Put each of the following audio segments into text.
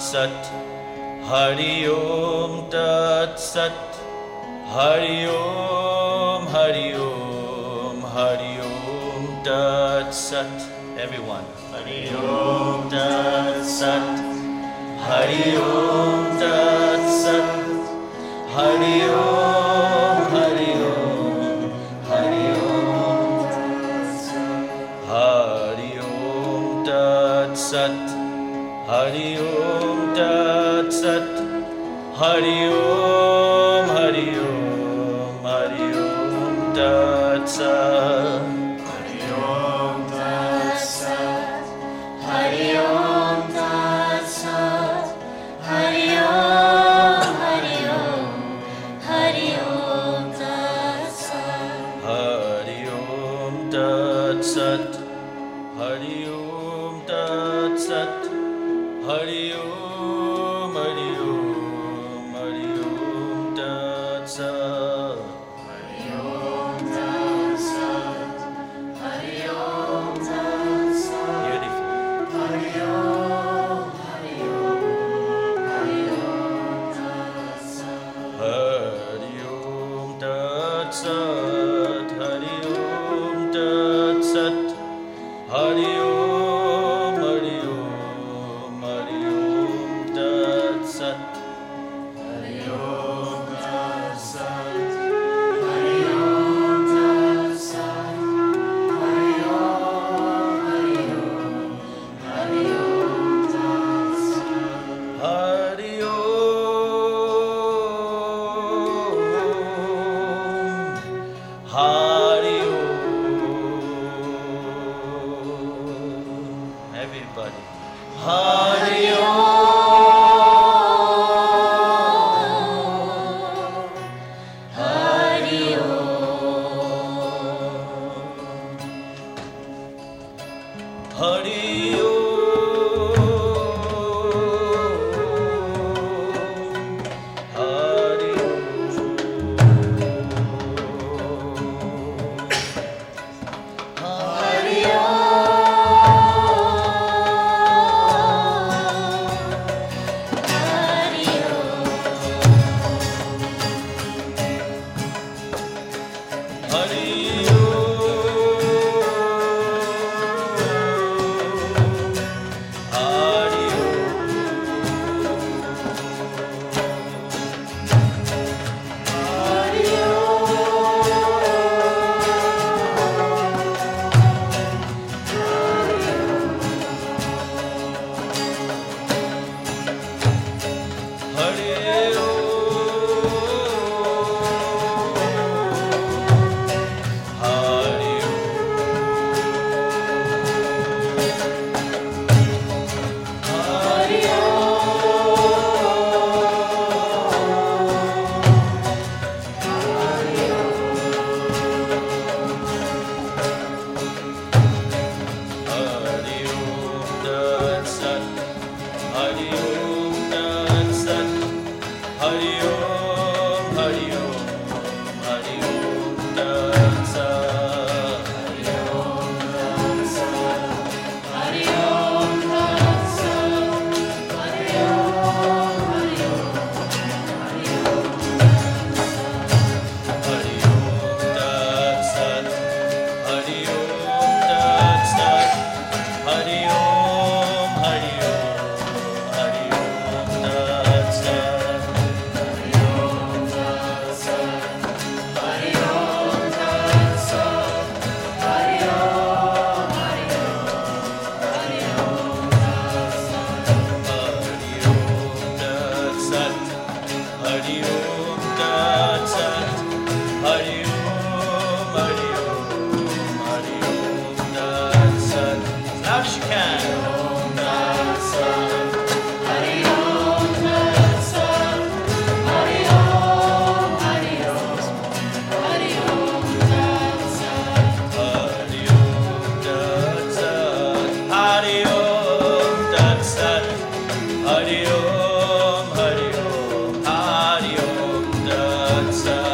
Sat Hari Om Tat Sat Hari Om Hari Om Hari Om Tat Sat Everyone Hari Om Tat Sat Hari Om Tat Sat Hari Om Hari Om Hari Om Hari Om Tat Sat Hari Om सत् हरि ओम हरि ओम हरि ओम तत्सत् Stop.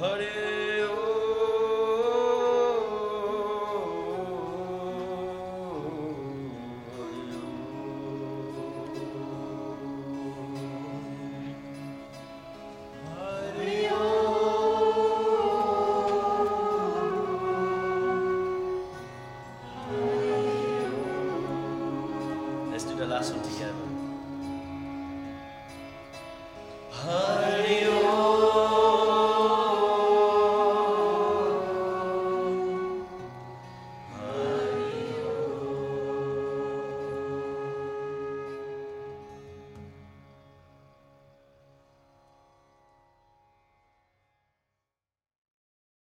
Let's do the last one together. Hare